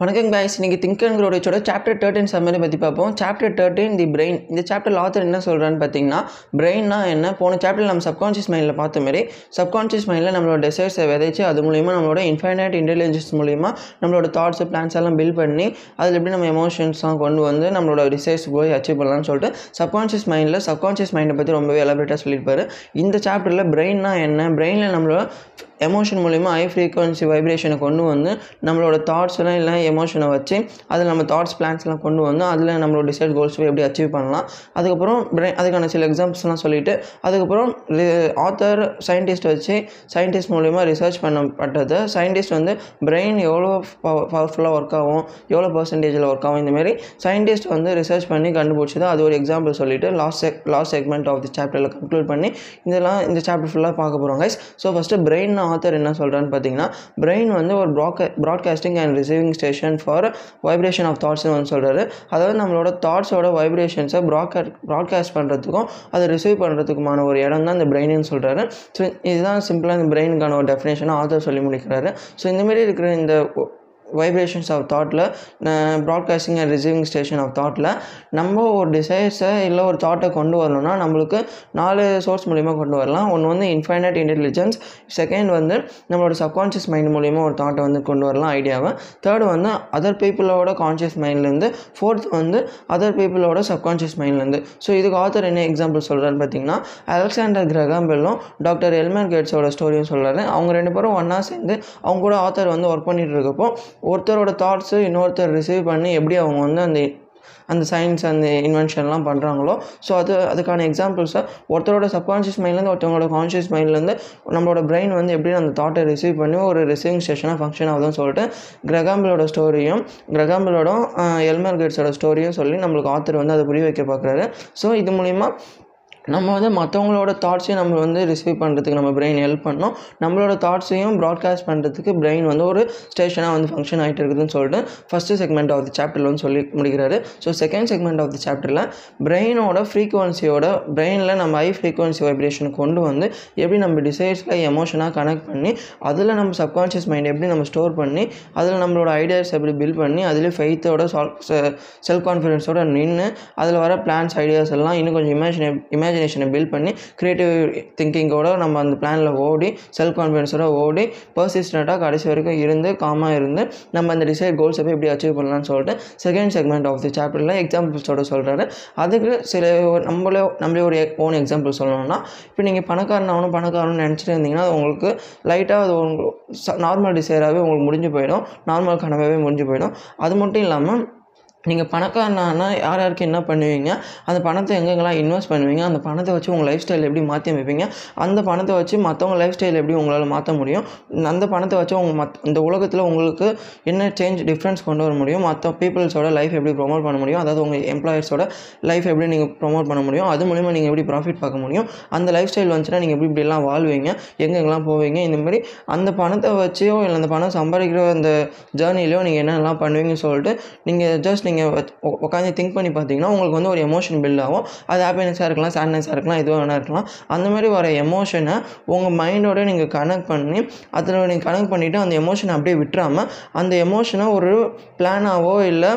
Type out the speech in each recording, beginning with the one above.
வணக்கம் காய்ஸ் இன்றைக்கி think and க்ரோடிச்சோட சாப்டர் தேர்ட்டின் சம்மரி பற்றி பார்ப்போம். சாப்டர் தேர்ட்டின் தி பிரெயின் இந்த சாப்டர் ஆத்தர் என்ன சொல்கிறான்னு பார்த்தீங்கன்னா பிரெயின்னா என்ன? போன சாப்டர் நம்ம சப்கான்ஷியஸ் மைண்டில் பார்த்த மாதிரி சப்கான்ஷியஸ் மைண்டில் நம்மளோட டெசைர்ஸை விதைச்சு அது மூலிமா நம்மளோட இன்ஃபைனைட் இன்டெலிஜென்ஸ் மூலிமா நம்மளோட தாட்ஸ் பிளான்ஸ் எல்லாம் பில்ட் பண்ணி அதில் எப்படி நம்ம எமோஷன்ஸ்லாம் கொண்டு வந்து நம்மளோட டிசைர்ஸ் போய் அச்சீவ் பண்ணலாம்னு சொல்லிட்டு சப்கான்ஷியஸ் மைண்டில் சப்கான்ஷியஸ் மைண்டை பற்றி ரொம்பவே எலபரேட்டாக சொல்லியிருப்பாரு. இந்த சாப்டரில் பிரெயின்னா என்ன? பிரெயினில் நம்மளோட எமோஷன் மூலிமா ஹை ஃப்ரீக்வன்சி வைப்ரேஷனை கொண்டு வந்து நம்மளோட தாட்ஸ் எல்லாம் இல்லை எமோஷனை வச்சு அதில் நம்ம தாட்ஸ் பிளான்ஸ்லாம் கொண்டு வந்து அதில் நம்மளோட டிசைட் கோல்ஸ் எப்படி அச்சீவ் பண்ணலாம். அதுக்கப்புறம் பிரெயின் அதுக்கான சில எக்ஸாம்பிள்ஸ்லாம் சொல்லிவிட்டு அதுக்கப்புறம் ஆத்தர் சயின்டிஸ்ட் வச்சு சயின்டிஸ்ட் மூலிமா ரிசர்ச் பண்ணப்பட்டது. சயின்டிஸ்ட் வந்து பிரெயின் எவ்வளோ பவர்ஃபுல்லாக ஒர்க் ஆகும் எவ்வளோ பர்சன்டேஜில் ஒர்க் ஆகும் இந்தமாரி சயின்டிஸ்ட் வந்து ரிசர்ச் பண்ணி கண்டுபிடிச்சது. அது ஒரு எக்ஸாம்பிள் சொல்லிவிட்டு லாஸ்ட் செக் லாஸ்ட் செக்மெண்ட் ஆஃப் தி சாப்டரில் கன்க்ளூட் பண்ணி இதெல்லாம் இந்த சாப்டர் ஃபுல்லாக பார்க்க போகிறோம் guys so first brain author என்ன சொல்கிறான்னு பார்த்தீங்கன்னா பிரெயின் வந்து ஒரு ப்ராட்கா broadcasting and receiving station for vibration of தாட்ஸ்னு வந்து சொல்கிறாரு அதாவது நம்மளோட தாட்ஸோட வைப்ரேஷன்ஸை ப்ராட்கா ப்ராட்காஸ்ட் பண்ணுறதுக்கும் அதை ரிசீவ் பண்ணுறதுக்குமான ஒரு இடம் தான் இந்த பிரெயின்னு சொல்கிறாரு ஸோ இதுதான் சிம்பிளாக இந்த பிரெயினுக்கான ஒரு டெஃபினேஷனாக ஆத்தர் சொல்லி முடிக்கிறாரு. ஸோ இந்தமாரி இருக்கிற இந்த vibrations of தாட்டில் broadcasting and receiving station of தாட்டில் நம்ம ஒரு டிசைர்ஸை இல்லை ஒரு தாட்டை கொண்டு வரணும்னா நம்மளுக்கு நாலு சோர்ஸ் மூலிமா கொண்டு வரலாம். ஒன்று வந்து இன்ஃபைனட் இன்டெலிஜென்ஸ் செகண்ட் வந்து நம்மளோட சப்கான்ஷியஸ் மைண்ட் மூலிமா ஒரு தாட்டை வந்து கொண்டு வரலாம் ஐடியாவை தேர்டு வந்து அதர் பீப்புளோட கான்ஷியஸ் மைண்ட்லேருந்து ஃபோர்த் வந்து அதர் பீப்புளோட சப்கான்ஷியஸ் மைண்ட்லேருந்து ஸோ இதுக்கு ஆத்தர் என்ன எக்ஸாம்பிள் சொல்கிறான்னு பார்த்தீங்கன்னா அலெக்சாண்டர் கிரகாம்பெல்லும் டாக்டர் எல்மர் கேட்ஸோட ஸ்டோரியும் சொல்கிறாரு அவங்க ரெண்டு பேரும் ஒன்றா சேர்ந்து அவங்க கூட ஆத்தர் வந்து ஒர்க் பண்ணிகிட்டு இருக்கப்போ ஒருத்தரோட தாட்ஸு இன்னொருத்தர் ரிசீவ் பண்ணி எப்படி அவங்க வந்து அந்த அந்த சயின்ஸ் அந்த இன்வென்ஷன்லாம் பண்ணுறாங்களோ ஸோ அது அதுக்கான எக்ஸாம்பிள்ஸை ஒருத்தரோட சப்கான்ஷியஸ் மைண்ட்லேருந்து ஒருத்தவங்களோட கான்ஷியஸ் மைண்ட்லேருந்து நம்மளோட பிரெயின் வந்து எப்படி அந்த தாட்டை ரிசீவ் பண்ணி ஒரு ரிசீவிங் ஸ்டேஷனாக ஃபங்க்ஷன் ஆகுதுன்னு சொல்லிட்டு கிரகாம்பிளோட ஸ்டோரியும் கிரகாம்பிளோட எல்மர் கேட்ஸோட ஸ்டோரியும் சொல்லி நம்மளுக்கு ஆத்தர் வந்து அதை புரிய வைக்க பார்க்குறாரு. ஸோ இது மூலிமா நம்ம வந்து மற்றவங்களோட தாட்ஸையும் நம்ம வந்து ரிசீவ் பண்ணுறதுக்கு நம்ம பிரெயின் ஹெல்ப் பண்ணோம். நம்மளோட தாட்ஸையும் ப்ராட்காஸ்ட் பண்ணுறதுக்கு பிரெயின் வந்து ஒரு ஸ்டேஷனாக வந்து ஃபங்க்ஷன் ஆகிட்டு இருக்குதுன்னு சொல்லிட்டு ஃபஸ்ட்டு செக்மெண்ட் ஆஃப் தி சாப்டரில் வந்து சொல்லி முடிக்கிறாரு. So second segment of the சாப்டரில் பிரெயினோட ஃப்ரீக்குவன்சியோட பிரெயினில் நம்ம ஹை ஃப்ரீக்குவன்சி வைப்ரேஷன் கொண்டு வந்து எப்படி நம்ம டிசைர்ஸில் எமோஷனாக கனெக்ட் பண்ணி அதில் நம்ம சப்கான்ஷியஸ் மைண்ட் எப்படி நம்ம ஸ்டோர் பண்ணி அதில் நம்மளோட ஐடியாஸ் எப்படி பில்ட் பண்ணி அதில் ஃபெய்த்தோட சால் செல்ஃப் கான்ஃபிடென்ஸோட நின்று அதில் வர பிளான்ஸ் ஐடியாஸ் எல்லாம் இன்னும் கொஞ்சம் இமேஜினே இமேஜினேஷனை பில்ட் பண்ணி க்ரியேட்டிவ் திங்கிங்கோட நம்ம அந்த பிளானில் ஓடி செல்ஃப் கான்ஃபிடென்ஸோட ஓடி பர்சிஸ்டண்ட்டாக கடைசி வரைக்கும் இருந்து காமாக இருந்து நம்ம அந்த டிசைட் கோல்ஸை போய் எப்படி அச்சீவ் பண்ணலாம்னு சொல்லிட்டு செகண்ட் செக்மெண்ட் ஆஃப் தி சாப்டரில் எக்ஸாம்பிள்ஸோட சொல்கிறாரு அதுக்கு சில நம்மளே நம்மளே ஒரு ஓன் எக்ஸாம்பிள் சொல்லணும்னா இப்போ நீங்கள் பணக்காரன் ஆகணும் பணக்காரன்னு நினச்சிட்டு இருந்தீங்கன்னா அது உங்களுக்கு லைட்டாக அது உங்களுக்கு நார்மல் டிசைராகவே உங்களுக்கு முடிஞ்சு போயிடும். நார்மல் கனவாகவே முடிஞ்சு போயிடும். அது மட்டும் இல்லாமல் நீங்கள் பணக்காரனானா யார் யாருக்கு என்ன பண்ணுவீங்க? அந்த பணத்தை எங்கெங்கெல்லாம் இன்வெஸ்ட் பண்ணுவீங்க? அந்த பணத்தை வச்சு உங்கள் லைஃப் ஸ்டைல் எப்படி மாற்றி அமைப்பீங்க? அந்த பணத்தை வச்சு மற்றவங்க லைஃப் ஸ்டைல் எப்படி உங்களால் மாற்ற முடியும்? அந்த பணத்தை வச்சு உங்கள் மத் இந்த உலகத்தில் உங்களுக்கு என்ன சேஞ்ச் டிஃப்ரென்ஸ் கொண்டு வர முடியும்? மற்ற பீப்புள்ஸோட லைஃப் எப்படி ப்ரொமோட் பண்ண முடியும்? அதாவது உங்கள் எம்ப்ளாயர்ஸோட லைஃப் எப்படி நீங்கள் ப்ரொமோட் பண்ண முடியும்? அது மூலிமா நீங்கள் எப்படி ப்ராஃபிட் பார்க்க முடியும்? அந்த லைஃப் ஸ்டைல் வந்துச்சுன்னா நீங்கள் எப்படி இப்படிலாம் வாழ்வீங்க? எங்கெங்கெல்லாம் போவீங்க? இந்தமாதிரி அந்த பணத்தை வச்சோ இல்லை அந்த பணம் சம்பாதிக்கிற அந்த ஜேர்னிலையோ நீங்கள் என்னென்னலாம் பண்ணுவீங்கன்னு சொல்லிட்டு நீங்கள் ஜஸ்ட் நீங்கள் உட்காந்து திங்க் பண்ணி பார்த்தீங்கன்னா உங்களுக்கு வந்து ஒரு எமோஷன் பில்ட் ஆகும். அது ஹாப்பினஸாக இருக்கலாம் சேட்னஸாக இருக்கலாம் எதுவாக வேணா இருக்கலாம். அந்த மாதிரி வர எமோஷனை உங்கள் மைண்டோட நீங்கள் கனெக்ட் பண்ணி அதில் நீங்கள் கனெக்ட் பண்ணிவிட்டு அந்த எமோஷனை அப்படியே விட்டுறாமல் அந்த எமோஷனை ஒரு பிளானாவோ இல்லை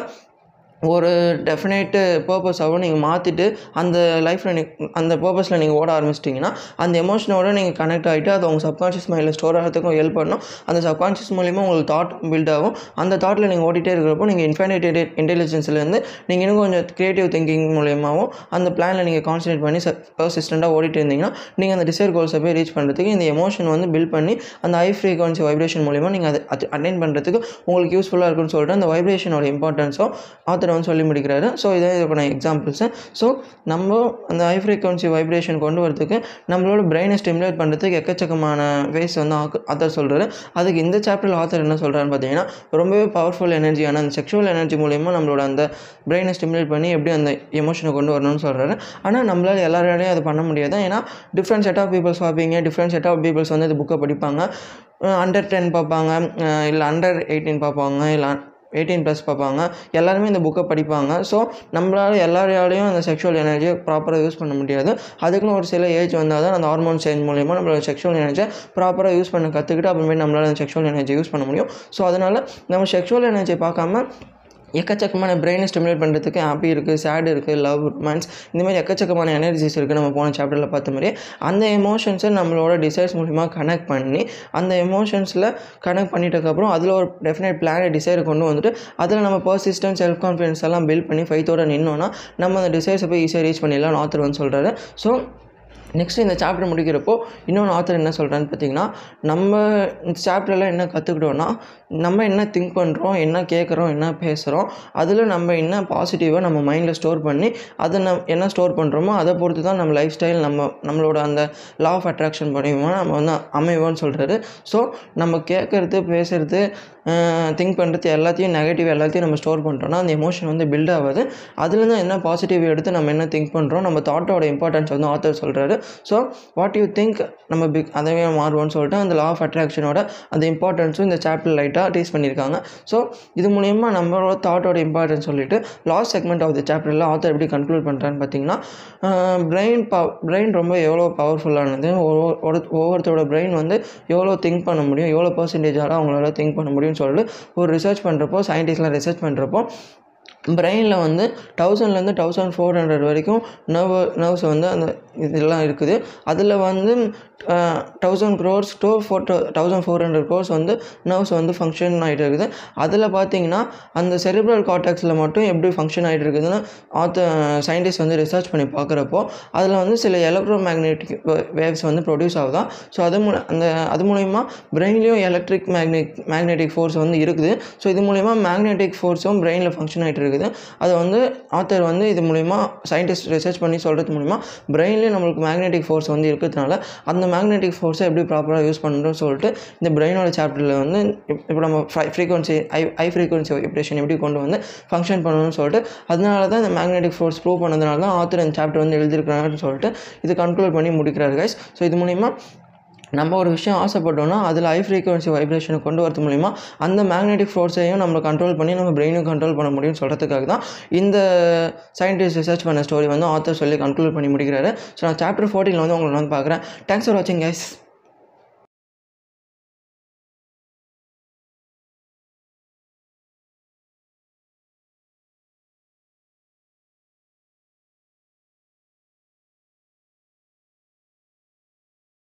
ஒரு டெஃபினேட்டு பர்பஸாகவும் நீங்கள் மாற்றிட்டு அந்த லைஃப்பில் நீ அந்த பர்பஸில் நீங்கள் ஓட ஆரம்பிச்சிட்டிங்கன்னா அந்த எமோஷனோட நீங்கள் கனெக்ட் ஆகிட்டு அது உங்கள் சப்கான்ஷியஸ் மைண்டில் ஸ்டோர் ஆகிறதுக்கும் ஹெல்ப் பண்ணும். அந்த சப்கான்ஷியஸ் மூலிமா உங்களுக்கு தாட் பில்ட் ஆகும். அந்த தாட்டில் நீங்கள் ஓடிட்டே இருக்கிறப்போ நீங்கள் இன்ஃபைனைட் இன்டெலிஜென்ஸ்லேருந்து நீங்கள் இன்னும் கொஞ்சம் க்ரியேட்டிவ் திங்கிங் மூலியமாகவும் அந்த பிளானில் நீங்கள் கான்சன்ட்ரேட் பண்ணி பர்சிஸ்டண்ட்டாக ஓடிட்டு இருந்தீங்கன்னா நீங்கள் அந்த டிசைர் கோல்ஸை போய் ரீச் பண்ணுறதுக்கு இந்த எமோஷன் வந்து பில்ட் பண்ணி அந்த ஹை ஃப்ரீக்வன்சி வைப்ரேஷன் மூலிமா நீங்கள் அதை அட்டைன் பண்ணுறதுக்கு உங்களுக்கு யூஸ்ஃபுல்லாக இருக்குன்னு சொல்லிட்டு அந்த வைப்ரேஷனோட இம்பார்ட்டன்ஸும் ஆத்தர் வந்து சொல்லி முடிக்கிறாரு. ஸோ இதான் இதுக்கான எக்ஸாம்பிள்ஸு ஸோ நம்ம அந்த ஹை ஃப்ரீக்வன்சி வைப்ரேஷன் கொண்டு வரதுக்கு நம்மளோட பிரெயினை ஸ்டிமுலேட் பண்ணுறதுக்கு எக்கச்சக்கமான வேஸ் வந்து ஆத்தர் சொல்கிறாரு அதுக்கு இந்த சாப்டரில் ஆத்தர் என்ன சொல்கிறாருன்னு பார்த்தீங்கன்னா ரொம்பவே பவர்ஃபுல் எனர்ஜியான அந்த செக்ஷுவல் எனர்ஜி மூலிமா நம்மளோட அந்த பிரெயினை ஸ்டிமுலேட் பண்ணி எப்படி அந்த எமோஷனை கொண்டு வரணும்னு சொல்கிறாரு ஆனால் நம்மளால் எல்லாராலையும் அதை பண்ண முடியாது. ஏன்னா டிஃப்ரெண்ட் செட் ஆஃப் பீப்புள்ஸ் பார்ப்பீங்க டிஃப்ரெண்ட் செட் ஆஃப் பீப்புள்ஸ் வந்து இந்த புக்கை படிப்பாங்க. அண்டர் டென் பார்ப்பாங்க. இல்லை அண்டர் எயிட்டீன் பார்ப்பாங்க. இல்லை எயிட்டீன் ப்ளஸ் பார்ப்பாங்க. எல்லாருமே இந்த புக்கை படிப்பாங்க. ஸோ நம்மளால் எல்லாரையாலையும் அந்த செக்ஷுவல் எனர்ஜியை ப்ராப்பராக யூஸ் பண்ண முடியாது. அதுக்குன்னு ஒரு சில ஏஜ் வந்தால் தான் அந்த ஹார்மோன் சேஞ்ச் மூலியமாக நம்மளோட செக்ஷுவல் எனர்ஜியை ப்ராப்பராக யூஸ் பண்ண கற்றுக்கிட்டு அப்புறமேட்டு நம்மளால் அந்த செக்ஷுவல் எனர்ஜி யூஸ் பண்ண முடியும். ஸோ அதனால் நம்ம செக்ஷுவல் எனர்ஜியை பார்க்காம எக்கச்சக்கமான பிரெயினை ஸ்டிமுலேட் பண்ணுறதுக்கு ஹாப்பி இருக்குது சேடு இருக்குது லவ் ரொமான்ஸ் இந்த மாதிரி எக்கச்சக்கமான எனர்ஜிஸ் இருக்குது நம்ம போன சாப்டரில் பார்த்த மாதிரி அந்த எமோஷன்ஸை நம்மளோட டிசைர்ஸ் மூலிமா கனெக்ட் பண்ணி அந்த எமோஷன்ஸில் கனெக்ட் பண்ணிட்டதுக்கப்புறம் அதில் ஒரு டெஃபினட் பிளானை டிசைரை கொண்டு வந்துட்டு அதில் நம்ம பர்சிஸ்டன்ஸ் செல்ஃப் கான்ஃபிடன்ஸ் எல்லாம் பில்ட் பண்ணி ஃபைத்தோட நின்னோன்னா நம்ம அந்த டிசைர்ஸை போய் ஈஸியாக ரீச் பண்ணிடலாம் ஆத்தர் வந்து சொல்கிறாரு ஸோ நெக்ஸ்ட் இந்த சாப்டர் முடிக்கிறப்போ இன்னொன்று ஆத்தர் என்ன சொல்கிறான்னு பார்த்தீங்கன்னா நம்ம இந்த சாப்டரில் என்ன கற்றுக்கிட்டோன்னா நம்ம என்ன திங்க் பண்ணுறோம் என்ன கேட்குறோம் என்ன பேசுகிறோம் அதில் நம்ம என்ன பாசிட்டிவாக நம்ம மைண்டில் ஸ்டோர் பண்ணி அதை நம் என்ன ஸ்டோர் பண்ணுறோமோ அதை பொறுத்து தான் நம்ம லைஃப் ஸ்டைல் நம்ம நம்மளோட அந்த லா ஆஃப் அட்ராக்ஷன் பண்ணிவோம் நம்ம வந்து அமைவோன்னு சொல்கிறாரு ஸோ நம்ம கேட்குறது பேசுகிறது திங்க் பண்ணுறது எல்லாத்தையும் நெகட்டிவ் எல்லாத்தையும் நம்ம ஸ்டோர் பண்ணுறோன்னா அந்த எமோஷன் வந்து பில்ட் ஆகாது. அதுலேருந்து என்ன பாசிட்டிவ் எடுத்து நம்ம என்ன திங்க் பண்ணுறோம் நம்ம தாட்டோட இம்பார்ட்டன்ஸ் வந்து ஆத்தர் சொல்கிறாரு ஸோ வாட் யூ திங்க் நம்ம பிக் அதவே மாறுவோம்னு சொல்லிட்டு அந்த லா ஆஃப் அட்ராக்ஷனோட அந்த இம்பார்ட்டன்ஸும் இந்த சாப்டர் லைட்டாக டீஸ் பண்ணியிருக்காங்க. ஸோ இது மூலயமா நம்மளோட தாட்டோட இம்பார்ட்டன்ஸ் சொல்லிட்டு லாஸ்ட் செக்மெண்ட் ஆஃப் த சாப்டரில் ஆத்தர் எப்படி கன்க்ளூட் பண்ணுறான்னு பார்த்தீங்கன்னா பிரெயின் பவ் பிரெயின் ரொம்ப எவ்வளோ பவர்ஃபுல்லானது ஒரு- ஒவ்வொருத்தரோட பிரெயின் வந்து எவ்வளோ திங்க் பண்ண முடியும் எவ்வளோ பர்சன்டேஜால் அவங்களால திங்க் பண்ண முடியும் அப்படின்னு சொல்லிட்டு ஒரு ரிசர்ச் பண்ணுறப்போ சயின்டிஸ்ட்லாம் ரிசர்ச் பண்ணுறப்போ பிரெயினில் வந்து தௌசண்ட்லேருந்து தௌசண்ட் ஃபோர் ஹண்ட்ரட் வரைக்கும் நர்வ் நர்வ்ஸ் வந்து அந்த இதெல்லாம் இருக்குது. அதில் வந்து thousand crores to four thousand four hundred crores வந்து நர்வ்ஸ் வந்து ஃபங்க்ஷன் ஆகிட்டு இருக்குது. அதில் பார்த்தீங்கன்னா அந்த செரிப்ரல் காட்டாக்ஸில் மட்டும் எப்படி ஃபங்க்ஷன் ஆகிட்டு இருக்குதுன்னு ஆத்த சயின்டிஸ்ட் வந்து ரிசர்ச் பண்ணி பார்க்குறப்போ அதில் வந்து சில எலக்ட்ரோ மேக்னெட்டிக் வேவ்ஸ் வந்து ப்ரொடியூஸ் ஆகுதா ஸோ அது மூல அந்த அது மூலயமா பிரெயின்லேயும் எலக்ட்ரிக் மேக்னெட் மேக்னெட்டிக் ஃபோர்ஸ் வந்து இருக்குது. ஸோ இது மூலயமா மேக்னெட்டிக் ஃபோர்ஸும் பிரெயினில் ஃபங்க்ஷன் ஆகிட்டு இருக்குது. அது வந்து ஆத்தர் வந்து இது மூலயமா சயின்டிஸ்ட் ரிசர்ச் பண்ணி சொல்கிறது மூலிமா பிரெயின்லேயே நம்மளுக்கு மேக்னெட்டிக் ஃபோர்ஸ் வந்து இருக்கிறதுனால அந்த மேக்னெட்டிக் ஃபோர்ஸை எப்படி ப்ராப்பராக யூஸ் பண்ணுறோம்னு சொல்லிட்டு இந்த பிரெயினோட சாப்டரில் வந்து இப்போ நம்ம ஃப்ரீக்வன்சி ஐ ஐ ஃப்ரீக்வன்சி வைப்ரேஷன் எப்படி கொண்டு வந்து ஃபங்க்ஷன் பண்ணணும்னு சொல்லிட்டு அதனால தான் இந்த மேக்னெட்டிக் ஃபோர்ஸ் ப்ரூவ் பண்ணதுனால தான் ஆத்தர் அந்த சாப்டர் வந்து எழுதியிருக்கிறாங்கன்னு சொல்லிட்டு இது கன்க்ளூட் பண்ணி முடிக்கிறார் கைஸ் ஸோ இது மூலிமா நம்ம ஒரு விஷயம் ஆசைப்பட்டோம்னா அதில் ஹை ஃப்ரீக்வன்சி வைப்ரேஷனை கொண்டு வரது மூலிமா அந்த மேக்னெட்டிக் ஃபோர்ஸையும் நம்ம கண்ட்ரோல் பண்ணி நம்ம பிரெயினும் கண்ட்ரோல் பண்ண முடியும்னு சொல்கிறதுக்காக தான் இந்த சயின்டிஸ்ட் ரிசர்ச் பண்ண ஸ்டோரி வந்து ஆத்தர் சொல்லி கன்க்ளூட் பண்ணி முடிக்கிறாரு. ஸோ நான் சாப்டர் ஃபோர்டீனில் வந்து உங்களை வந்து பார்க்குறேன். தேங்க்ஸ் ஃபார் வாட்சிங் கைஸ்